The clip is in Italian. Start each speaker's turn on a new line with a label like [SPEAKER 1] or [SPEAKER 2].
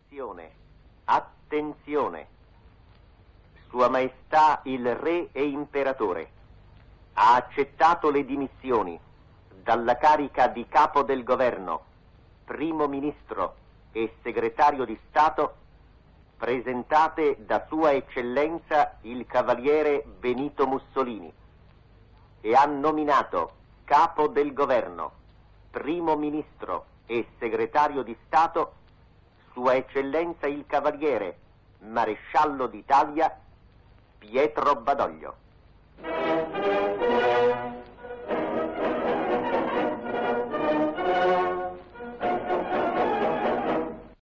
[SPEAKER 1] Attenzione, attenzione. Sua Maestà il Re e Imperatore ha accettato le dimissioni dalla carica di capo del governo, primo ministro e segretario di Stato presentate da Sua Eccellenza il Cavaliere Benito Mussolini e ha nominato capo del governo, primo ministro e segretario di Stato sua Eccellenza il Cavaliere, Maresciallo d'Italia, Pietro Badoglio.